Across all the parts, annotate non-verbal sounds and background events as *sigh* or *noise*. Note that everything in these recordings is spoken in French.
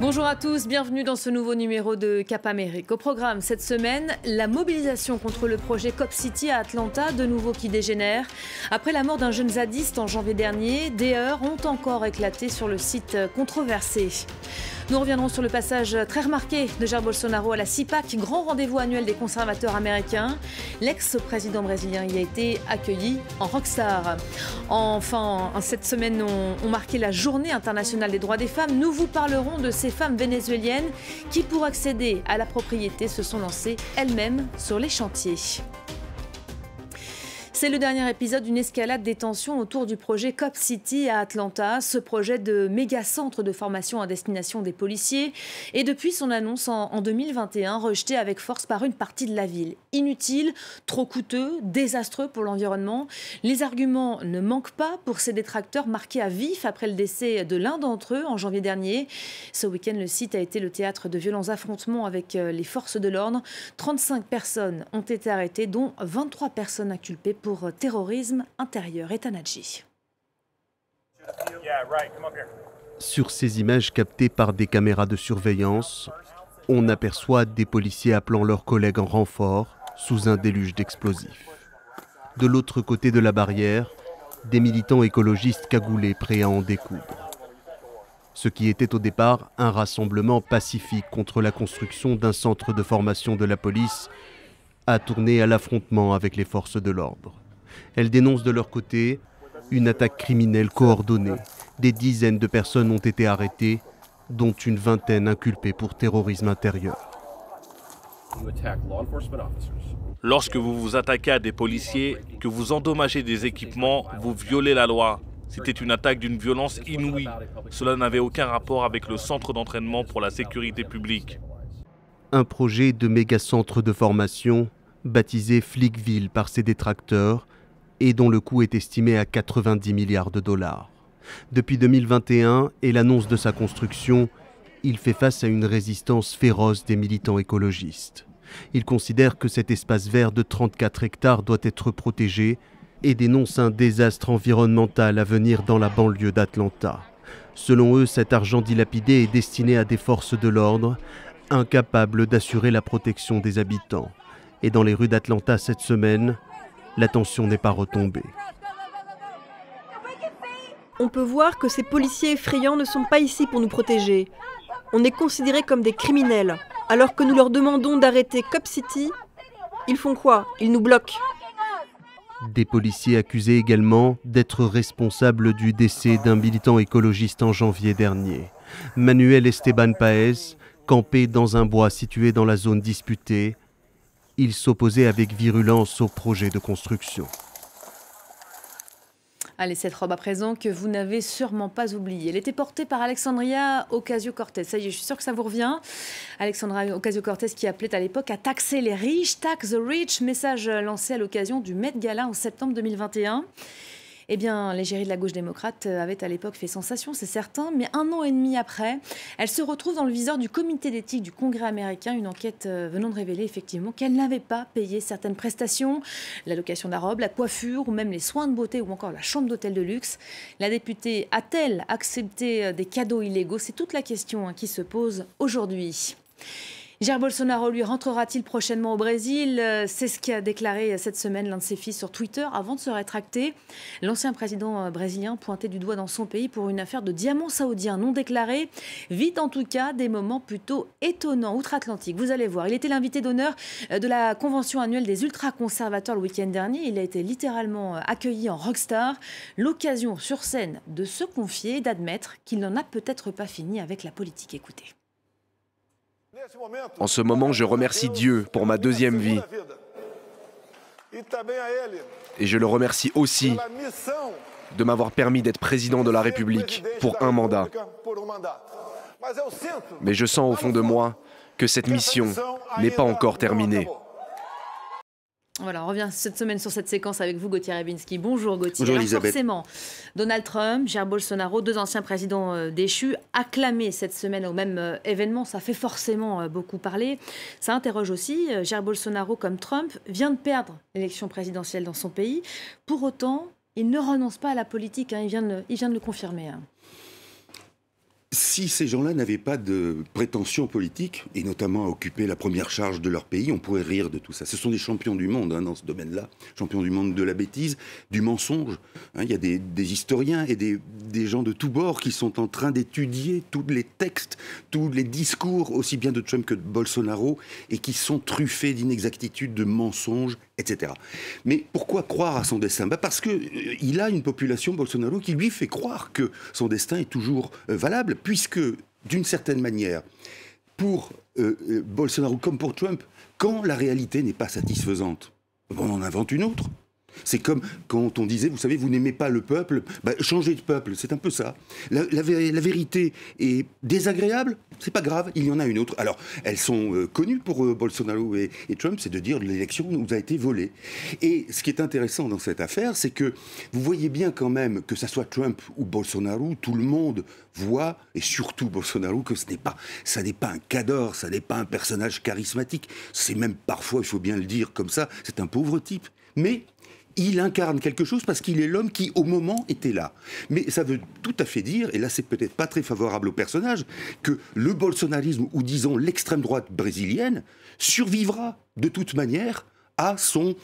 Bonjour à tous, bienvenue dans ce nouveau numéro de Cap Amérique. Au programme cette semaine, la mobilisation contre le projet Cop City à Atlanta, de nouveau qui dégénère. Après la mort d'un jeune zadiste en janvier dernier, des heurts ont encore éclaté sur le site controversé. Nous reviendrons sur le passage très remarqué de Jair Bolsonaro à la CIPAC, grand rendez-vous annuel des conservateurs américains. L'ex-président brésilien y a été accueilli en rockstar. Enfin, cette semaine, on, on marqué la journée internationale des droits des femmes. Nous vous parlerons de ces femmes vénézuéliennes qui, pour accéder à la propriété, se sont lancées elles-mêmes sur les chantiers. C'est le dernier épisode d'une escalade des tensions autour du projet COP City à Atlanta, ce projet de méga centre de formation à destination des policiers est depuis son annonce en, 2021 rejeté avec force par une partie de la ville. Inutile, trop coûteux, désastreux pour l'environnement. Les arguments ne manquent pas pour ces détracteurs marqués à vif après le décès de l'un d'entre eux en janvier dernier. Ce week-end, le site a été le théâtre de violents affrontements avec euh, les forces de l'ordre. 35 personnes ont été arrêtées, dont 23 personnes inculpées pour terrorisme intérieur. Et Sur ces images captées par des caméras de surveillance, on aperçoit des policiers appelant leurs collègues en renfort sous un déluge d'explosifs. De l'autre côté de la barrière, des militants écologistes cagoulés prêts à en découdre. Ce qui était au départ un rassemblement pacifique contre la construction d'un centre de formation de la police a tourné à l'affrontement avec les forces de l'ordre. Elles dénoncent de leur côté une attaque criminelle coordonnée. Des dizaines de personnes ont été arrêtées, dont une vingtaine inculpées pour terrorisme intérieur. Lorsque vous vous attaquez à des policiers, que vous endommagez des équipements, vous violez la loi. C'était une attaque d'une violence inouïe. Cela n'avait aucun rapport avec le centre d'entraînement pour la sécurité publique. Un projet de méga centre de formation baptisé Flickville par ses détracteurs et dont le coût est estimé à 90 milliards de dollars. Depuis 2021 et l'annonce de sa construction, il fait face à une résistance féroce des militants écologistes. Il considère que cet espace vert de 34 hectares doit être protégé et dénonce un désastre environnemental à venir dans la banlieue d'Atlanta. Selon eux, cet argent dilapidé est destiné à des forces de l'ordre, incapables d'assurer la protection des habitants. Et dans les rues d'Atlanta cette semaine, la tension n'est pas retombée. On peut voir que ces policiers effrayants ne sont pas ici pour nous protéger. On est considérés comme des criminels. Alors que nous leur demandons d'arrêter Cop City, ils font quoi? Ils nous bloquent. Des policiers accusés également d'être responsables du décès d'un militant écologiste en janvier dernier. Manuel Esteban Paez, campé dans un bois situé dans la zone disputée, il s'opposait avec virulence au projet de construction. Allez, cette robe à présent que vous n'avez sûrement pas oubliée. Elle était portée par Alexandria Ocasio-Cortez. Ça y est, je suis sûre que ça vous revient. Alexandria Ocasio-Cortez qui appelait à l'époque à taxer les riches, tax the rich, message lancé à l'occasion du Met Gala en septembre 2021. Eh bien, l'égérie de la gauche démocrate euh, avait à l'époque fait sensation, c'est certain, mais un an et demi après, elle se retrouve dans le viseur du comité d'éthique du Congrès américain, une enquête euh, venant de révéler effectivement qu'elle n'avait pas payé certaines prestations, l'allocation robe, la coiffure ou même les soins de beauté ou encore la chambre d'hôtel de luxe. La députée a-t-elle accepté euh, des cadeaux illégaux? C'est toute la question hein, qui se pose aujourd'hui. Jair Bolsonaro lui rentrera-t-il prochainement au Brésil? Euh, C'est ce qu'a déclaré cette semaine l'un de ses fils sur Twitter avant de se rétracter. L'ancien président euh, brésilien pointé du doigt dans son pays pour une affaire de diamants saoudiens non déclarés vit en tout cas des moments plutôt étonnants outre-Atlantique. Vous allez voir, il était l'invité d'honneur euh, de la convention annuelle des ultra-conservateurs le week-end dernier. Il a été littéralement accueilli en rockstar. L'occasion sur scène de se confier et d'admettre qu'il n'en a peut-être pas fini avec la politique. Écoutez. En ce moment, je remercie Dieu pour ma deuxième vie. Et je le remercie aussi de m'avoir permis d'être président de la République pour un mandat. Mais je sens au fond de moi que cette mission n'est pas encore terminée. Voilà, on revient cette semaine sur cette séquence avec vous, Gauthier Rabinski. Bonjour Gauthier. Bonjour Elisabeth. forcément, Donald Trump, Jair Bolsonaro, deux anciens présidents euh, déchus, acclamés cette semaine au même euh, événement, ça fait forcément euh, beaucoup parler. Ça interroge aussi, Jair Bolsonaro comme Trump vient de perdre l'élection présidentielle dans son pays. Pour autant, il ne renonce pas à la politique, hein. il, vient de, il, vient de, le confirmer. Hein. Si ces gens-là n'avaient pas de prétention politique, et notamment à occuper la première charge de leur pays, on pourrait rire de tout ça. Ce sont des champions du monde hein, dans ce domaine-là, champions du monde de la bêtise, du mensonge. Hein. il y a des, historiens et des, gens de tous bords qui sont en train d'étudier tous les textes, tous les discours, aussi bien de Trump que de Bolsonaro, et qui sont truffés d'inexactitudes, de mensonges, etc. Mais pourquoi croire à son destin? Bah Parce qu'il euh, a une population, Bolsonaro, qui lui fait croire que son destin est toujours euh, valable puisque, d'une certaine manière, pour euh, euh, Bolsonaro comme pour Trump, quand la réalité n'est pas satisfaisante, on en invente une autre. C'est comme quand on disait, vous savez, vous n'aimez pas le peuple, bah, changez de peuple, c'est un peu ça. La, vérité est désagréable, c'est pas grave, il y en a une autre. Alors, elles sont euh, connues pour euh, Bolsonaro et, Trump, c'est de dire l'élection nous a été volée. Et ce qui est intéressant dans cette affaire, c'est que vous voyez bien quand même que ça soit Trump ou Bolsonaro, tout le monde voit, et surtout Bolsonaro, que ce n'est pas, ça n'est pas un cador, ça n'est pas un personnage charismatique. C'est même parfois, il faut bien le dire comme ça, c'est un pauvre type. Mais il incarne quelque chose parce qu'il est l'homme qui, au moment, était là. Mais ça veut tout à fait dire, et là c'est peut-être pas très favorable au personnage, que le bolsonarisme, ou disons l'extrême droite brésilienne, survivra de toute manière à son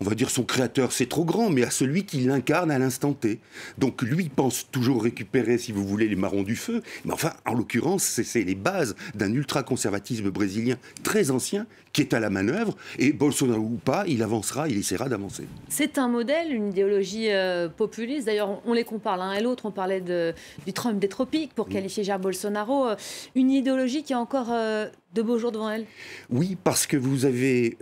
on va dire son créateur, c'est trop grand, mais à celui qui l'incarne à l'instant T. Donc lui pense toujours récupérer, si vous voulez, les marrons du feu. Mais enfin, en l'occurrence, c'est les bases d'un ultra-conservatisme brésilien très ancien qui est à la manœuvre. Et Bolsonaro ou pas, il avancera, il essaiera d'avancer. C'est un modèle, une idéologie euh, populiste. D'ailleurs, on les compare l'un et l'autre. On parlait de, du Trump des tropiques pour qualifier Jair Bolsonaro. Euh, une idéologie qui a encore euh, de beaux jours devant elle Oui, parce que vous avez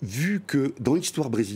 vu que dans l'histoire brésilienne,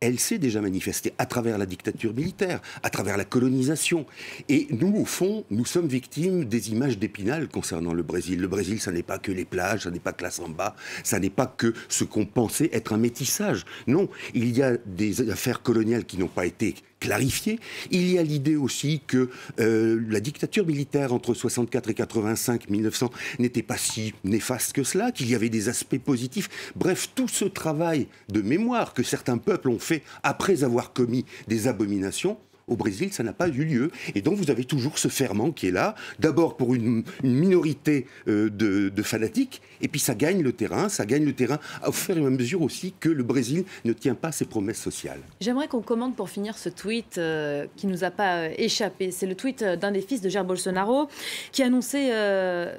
elle s'est déjà manifestée à travers la dictature militaire, à travers la colonisation. Et nous, au fond, nous sommes victimes des images d'Épinal concernant le Brésil. Le Brésil, ça n'est pas que les plages, ça n'est pas que la samba, ça n'est pas que ce qu'on pensait être un métissage. Non, il y a des affaires coloniales qui n'ont pas été clarifiées. Il y a l'idée aussi que euh, la dictature militaire entre 64 et 85, 1900, n'était pas si néfaste que cela, qu'il y avait des aspects positifs. Bref, tout ce travail de mémoire que certains peuples ont fait après avoir commis des abominations, au Brésil, ça n'a pas eu lieu. Et donc, vous avez toujours ce ferment qui est là, d'abord pour une, minorité euh, de, fanatiques, et puis ça gagne le terrain, ça gagne le terrain au fur et à mesure aussi que le Brésil ne tient pas ses promesses sociales. J'aimerais qu'on commente pour finir ce tweet euh, qui nous a pas euh, échappé. C'est le tweet d'un des fils de Jair Bolsonaro qui annonçait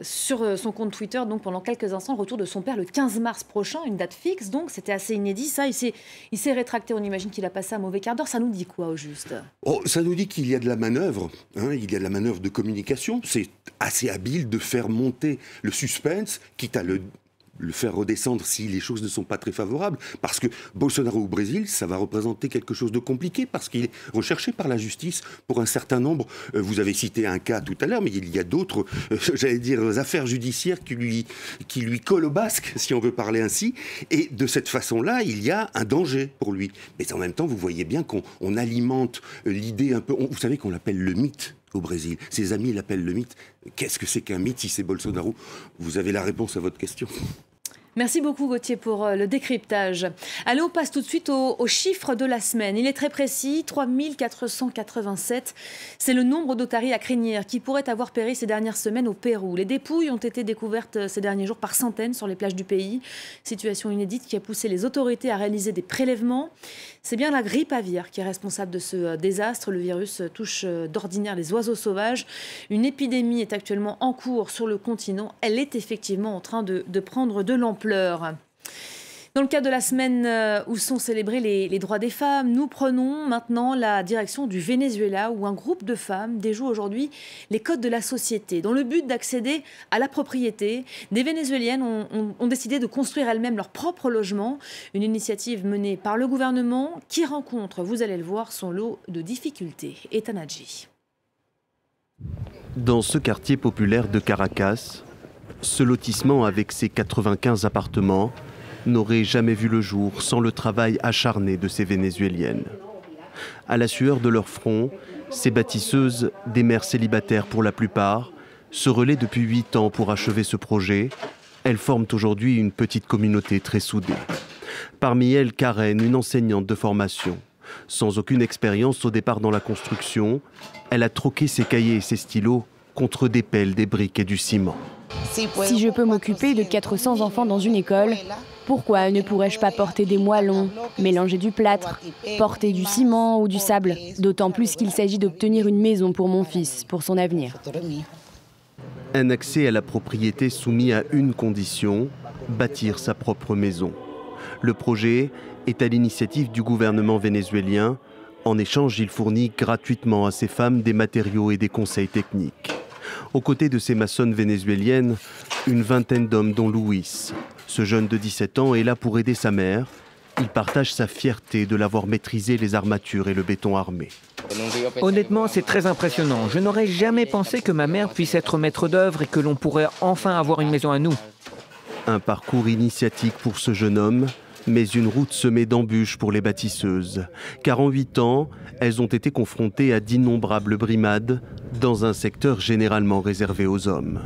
sur son compte Twitter, donc pendant quelques instants, le retour de son père le 15 mars prochain, une date fixe, donc c'était assez inédit. Ça, il s'est rétracté, on imagine qu'il a passé un mauvais quart d'heure. Ça nous dit quoi au juste? Oh, ça nous dit qu'il y a de la manœuvre, hein, il y a de la manœuvre de communication. C'est assez habile de faire monter le suspense, quitte à le le faire redescendre si les choses ne sont pas très favorables. Parce que Bolsonaro au Brésil, ça va représenter quelque chose de compliqué parce qu'il est recherché par la justice pour un certain nombre. Euh, vous avez cité un cas tout à l'heure, mais il y a d'autres, euh, *laughs* j'allais dire, affaires judiciaires qui lui, qui lui collent au basque, si on veut parler ainsi. Et de cette façon-là, il y a un danger pour lui. Mais en même temps, vous voyez bien qu'on alimente euh, l'idée un peu. vous savez qu'on l'appelle le mythe au Brésil. Ses amis l'appellent le mythe. Qu'est-ce que c'est qu'un mythe si c'est Bolsonaro? Vous avez la réponse à votre question. Merci beaucoup Gauthier pour euh, le décryptage. Allez, on passe tout de suite aux, chiffres de la semaine. Il est très précis, 3487. C'est le nombre d'otaries à crinière qui pourraient avoir péri ces dernières semaines au Pérou. Les dépouilles ont été découvertes euh, ces derniers jours par centaines sur les plages du pays. Situation inédite qui a poussé les autorités à réaliser des prélèvements. C'est bien la grippe aviaire qui est responsable de ce euh, désastre. Le virus touche d'ordinaire les oiseaux sauvages. Une épidémie est actuellement en cours sur le continent. Elle est effectivement en train de prendre de l'ampleur. Dans le cadre de la semaine euh, où sont célébrés les, droits des femmes, nous prenons maintenant la direction du Venezuela où un groupe de femmes déjoue aujourd'hui les codes de la société. Dans le but d'accéder à la propriété, des Vénézuéliennes ont, décidé de construire elles-mêmes leur propre logement. Une initiative menée par le gouvernement qui rencontre, vous allez le voir, son lot de difficultés. Etanadji. Dans ce quartier populaire de Caracas, ce lotissement avec ses 95 appartements n'aurait jamais vu le jour sans le travail acharné de ces Vénézuéliennes. À la sueur de leur front, ces bâtisseuses, des mères célibataires pour la plupart, se relaient depuis huit ans pour achever ce projet. Elles forment aujourd'hui une petite communauté très soudée. Parmi elles, Karen, une enseignante de formation. Sans aucune expérience au départ dans la construction, elle a troqué ses cahiers et ses stylos contre des pelles, des briques et du ciment. Si je peux m'occuper de 400 enfants dans une école, pourquoi ne pourrais-je pas porter des moellons, mélanger du plâtre, porter du ciment ou du sable D'autant plus qu'il s'agit d'obtenir une maison pour mon fils, pour son avenir. Un accès à la propriété soumis à une condition, bâtir sa propre maison. Le projet est à l'initiative du gouvernement vénézuélien. En échange, il fournit gratuitement à ces femmes des matériaux et des conseils techniques. Aux côtés de ces maçonnes vénézuéliennes, une vingtaine d'hommes dont Louis. Ce jeune de 17 ans est là pour aider sa mère. Il partage sa fierté de l'avoir maîtrisé les armatures et le béton armé. Honnêtement, c'est très impressionnant. Je n'aurais jamais pensé que ma mère puisse être maître d'œuvre et que l'on pourrait enfin avoir une maison à nous. Un parcours initiatique pour ce jeune homme, mais une route semée d'embûches pour les bâtisseuses. Car en huit ans, elles ont été confrontées à d'innombrables brimades dans un secteur généralement réservé aux hommes.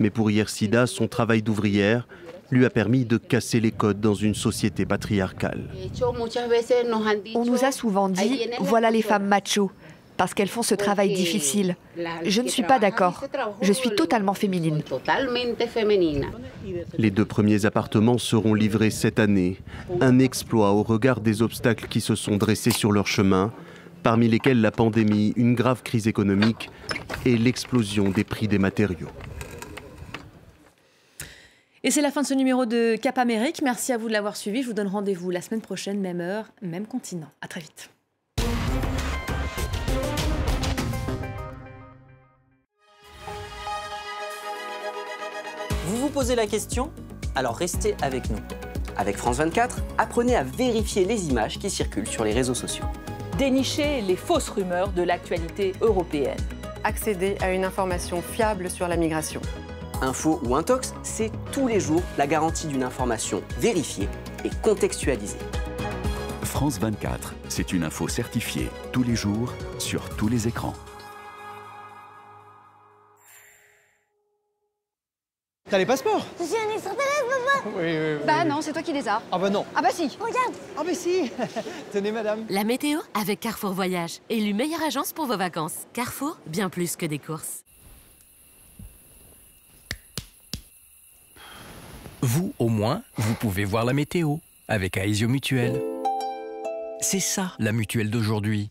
Mais pour Yersida, son travail d'ouvrière lui a permis de casser les codes dans une société patriarcale. On nous a souvent dit, voilà les femmes machos, parce qu'elles font ce travail difficile. Je ne suis pas d'accord. Je suis totalement féminine. Les deux premiers appartements seront livrés cette année. Un exploit au regard des obstacles qui se sont dressés sur leur chemin, parmi lesquels la pandémie, une grave crise économique et l'explosion des prix des matériaux. Et c'est la fin de ce numéro de Cap Amérique. Merci à vous de l'avoir suivi. Je vous donne rendez-vous la semaine prochaine, même heure, même continent. À très vite. Posez la question Alors restez avec nous. Avec France 24, apprenez à vérifier les images qui circulent sur les réseaux sociaux. Dénicher les fausses rumeurs de l'actualité européenne. Accéder à une information fiable sur la migration. Info ou Intox, c'est tous les jours la garantie d'une information vérifiée et contextualisée. France 24, c'est une info certifiée tous les jours sur tous les écrans. T'as les passeports Je suis un extraterrestre, papa Oui, oui, oui. Bah non, c'est toi qui les as. Ah bah non. Ah bah si, regarde Ah bah si *laughs* Tenez, madame. La météo avec Carrefour Voyage. Élu meilleure agence pour vos vacances. Carrefour, bien plus que des courses. Vous, au moins, vous pouvez voir la météo avec Aesio Mutuel. C'est ça, la mutuelle d'aujourd'hui.